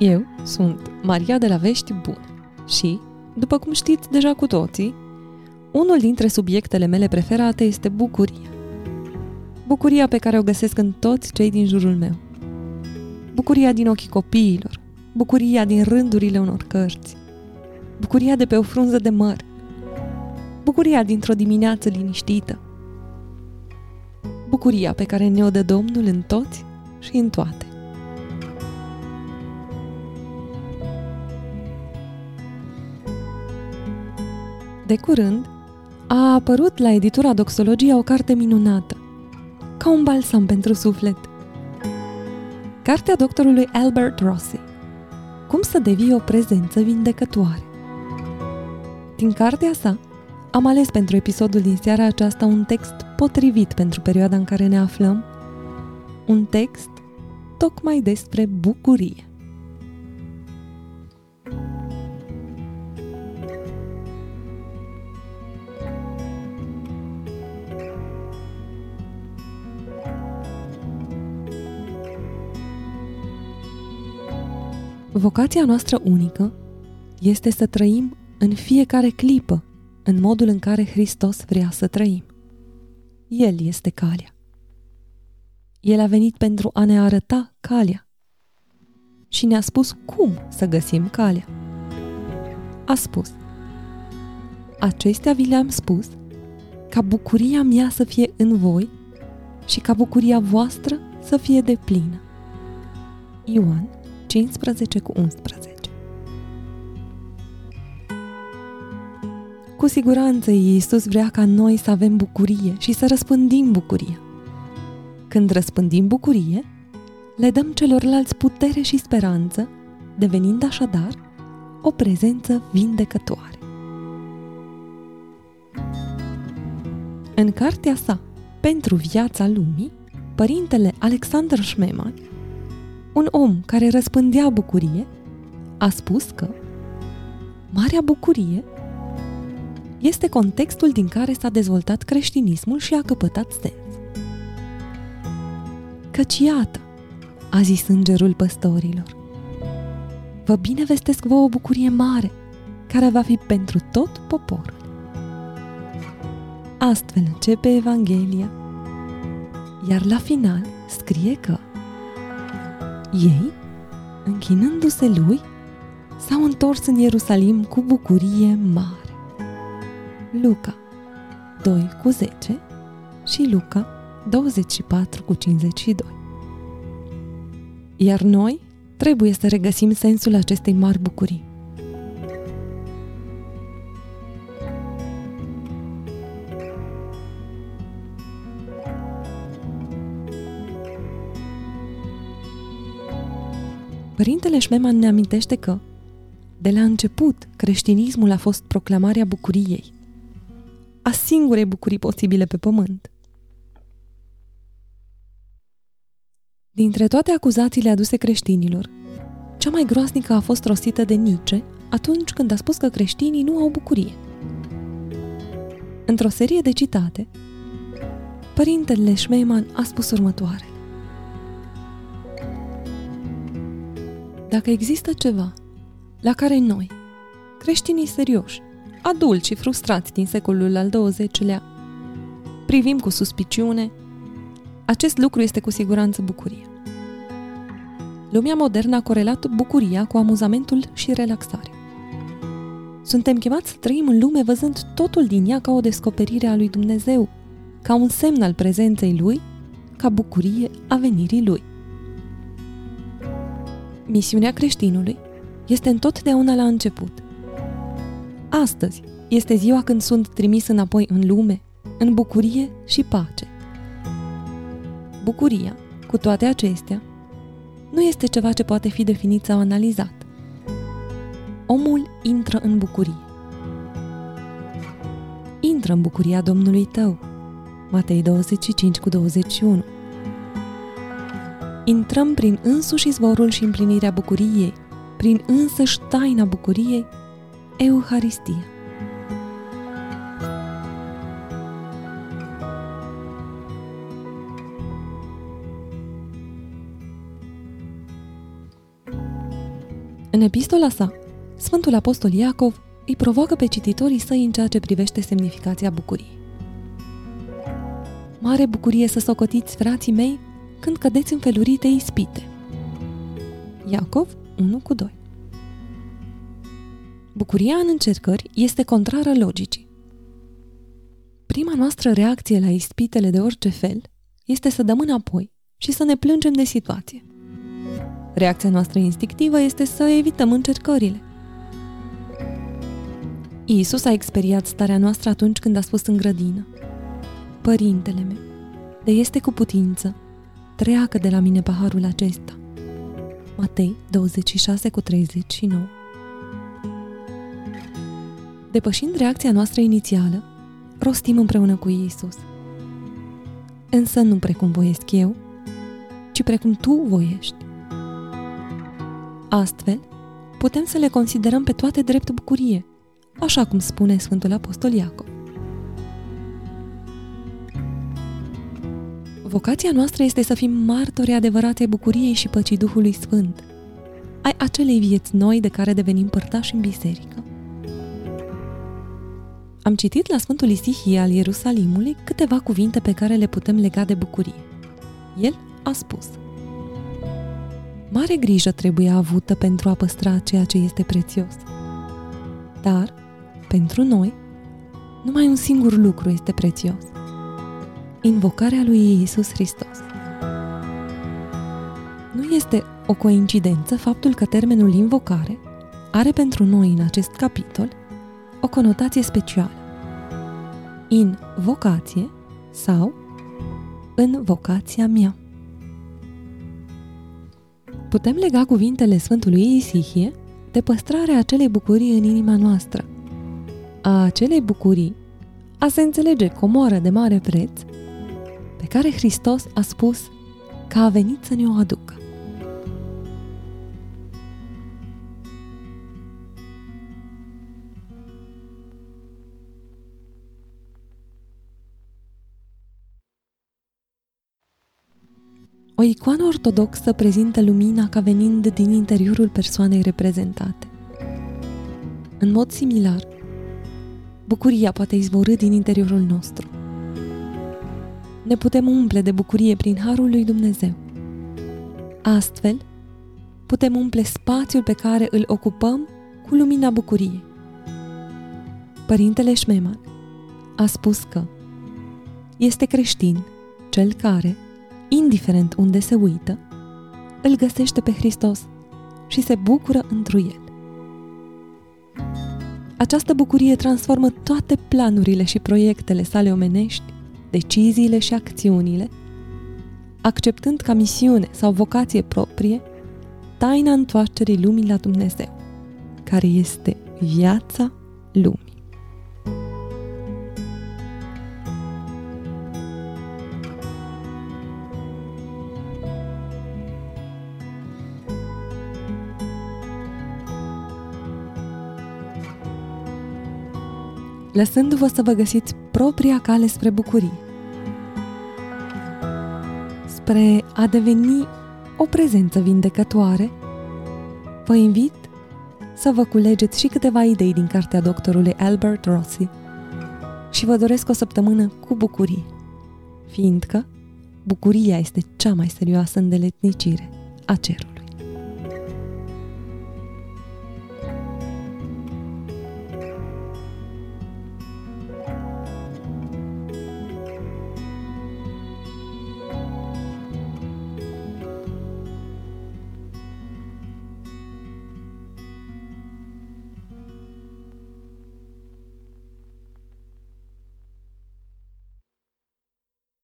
Eu sunt Maria de la Vești Bune și, după cum știți deja cu toții, unul dintre subiectele mele preferate este bucuria. Bucuria pe care o găsesc în toți cei din jurul meu. Bucuria din ochii copiilor, bucuria din rândurile unor cărți, bucuria de pe o frunză de măr, bucuria dintr-o dimineață liniștită, bucuria pe care ne-o dă Domnul în toți și în toate. De curând, a apărut la editura Doxologia o carte minunată, ca un balsam pentru suflet. Cartea doctorului Albert Rossi. Cum să devii o prezență vindecătoare. Din cartea sa, am ales pentru episodul din seara aceasta un text potrivit pentru perioada în care ne aflăm, un text tocmai despre bucurie. Vocația noastră unică este să trăim în fiecare clipă în modul în care Hristos vrea să trăim. El este calea. El a venit pentru a ne arăta calea și ne-a spus cum să găsim calea. A spus, acestea vi le-am spus ca bucuria mea să fie în voi și ca bucuria voastră să fie de plină. Ioan 15 cu 11 Cu siguranță Iisus vrea ca noi să avem bucurie și să răspândim bucuria. Când răspândim bucurie, le dăm celorlalți putere și speranță, devenind așadar o prezență vindecătoare. În cartea sa, Pentru viața lumii, părintele Alexander Schmemann un om care răspândea bucurie, a spus că Marea bucurie este contextul din care s-a dezvoltat creștinismul și a căpătat sens. Căci iată, a zis îngerul păstorilor, vă binevestesc vă o bucurie mare, care va fi pentru tot poporul. Astfel începe Evanghelia, iar la final scrie că ei, închinându-se lui, s-au întors în Ierusalim cu bucurie mare. Luca 2 cu 10 și Luca 24 cu 52. Iar noi trebuie să regăsim sensul acestei mari bucurii. Părintele Șmeman ne amintește că, de la început, creștinismul a fost proclamarea bucuriei, a singurei bucurii posibile pe pământ. Dintre toate acuzațiile aduse creștinilor, cea mai groaznică a fost rostită de Nietzsche atunci când a spus că creștinii nu au bucurie. Într-o serie de citate, părintele Schmemann a spus următoare. Dacă există ceva la care noi, creștinii serioși, adulți și frustrați din secolul al XX-lea, privim cu suspiciune, acest lucru este cu siguranță bucuria. Lumea modernă a corelat bucuria cu amuzamentul și relaxarea. Suntem chemați să trăim în lume văzând totul din ea ca o descoperire a lui Dumnezeu, ca un semn al prezenței Lui, ca bucurie a venirii Lui. Misiunea creștinului este întotdeauna la început. Astăzi este ziua când sunt trimis înapoi în lume, în bucurie și pace. Bucuria, cu toate acestea, nu este ceva ce poate fi definit sau analizat. Omul intră în bucurie. Intră în bucuria Domnului tău. Matei 25 cu 21 intrăm prin însuși izvorul și împlinirea bucuriei, prin însăși taina bucuriei, Euharistia. În epistola sa, Sfântul Apostol Iacov îi provoacă pe cititorii săi în ceea ce privește semnificația bucuriei. Mare bucurie să socotiți, frații mei, când cădeți în felurite ispite. Iacov 1 cu 2 Bucuria în încercări este contrară logicii. Prima noastră reacție la ispitele de orice fel este să dăm înapoi și să ne plângem de situație. Reacția noastră instinctivă este să evităm încercările. Iisus a experiat starea noastră atunci când a spus în grădină Părintele meu, de este cu putință, treacă de la mine paharul acesta. Matei 26 cu 39 Depășind reacția noastră inițială, rostim împreună cu Iisus. Însă nu precum voiesc eu, ci precum Tu voiești. Astfel, putem să le considerăm pe toate drept bucurie, așa cum spune Sfântul Apostol Iacov. Vocația noastră este să fim martori adevărate bucuriei și păcii Duhului Sfânt, ai acelei vieți noi de care devenim părtași în biserică. Am citit la Sfântul Isihie al Ierusalimului câteva cuvinte pe care le putem lega de bucurie. El a spus Mare grijă trebuie avută pentru a păstra ceea ce este prețios. Dar, pentru noi, numai un singur lucru este prețios. Invocarea lui Iisus Hristos. Nu este o coincidență faptul că termenul invocare are pentru noi în acest capitol o conotație specială. In vocație sau în vocația mea. Putem lega cuvintele Sfântului Isihie de păstrarea acelei bucurii în inima noastră. A acelei bucurii a se înțelege comoară de mare preț pe care Hristos a spus că a venit să ne o aducă. O icoană ortodoxă prezintă lumina ca venind din interiorul persoanei reprezentate. În mod similar, bucuria poate izvorâ din interiorul nostru. Ne putem umple de bucurie prin harul lui Dumnezeu. Astfel, putem umple spațiul pe care îl ocupăm cu lumina bucuriei. Părintele Șmeman a spus că este creștin cel care, indiferent unde se uită, îl găsește pe Hristos și se bucură întru el. Această bucurie transformă toate planurile și proiectele sale omenești, deciziile și acțiunile, acceptând ca misiune sau vocație proprie taina întoarcerii lumii la Dumnezeu, care este viața lumii. Lăsându-vă să vă găsiți propria cale spre bucurie, spre a deveni o prezență vindecătoare, vă invit să vă culegeți și câteva idei din cartea doctorului Albert Rossi și vă doresc o săptămână cu bucurie, fiindcă bucuria este cea mai serioasă îndeletnicire a cerului.